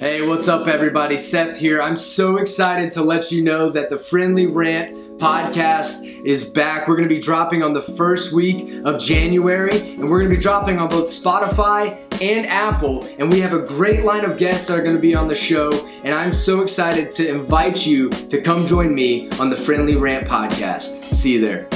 Hey, what's up, everybody? Seth here. I'm so excited to let you know that the Friendly Rant podcast is back. We're going to be dropping on the first week of January, and we're going to be dropping on both Spotify and Apple. And we have a great line of guests that are going to be on the show, and I'm so excited to invite you to come join me on the Friendly Rant podcast. See you there.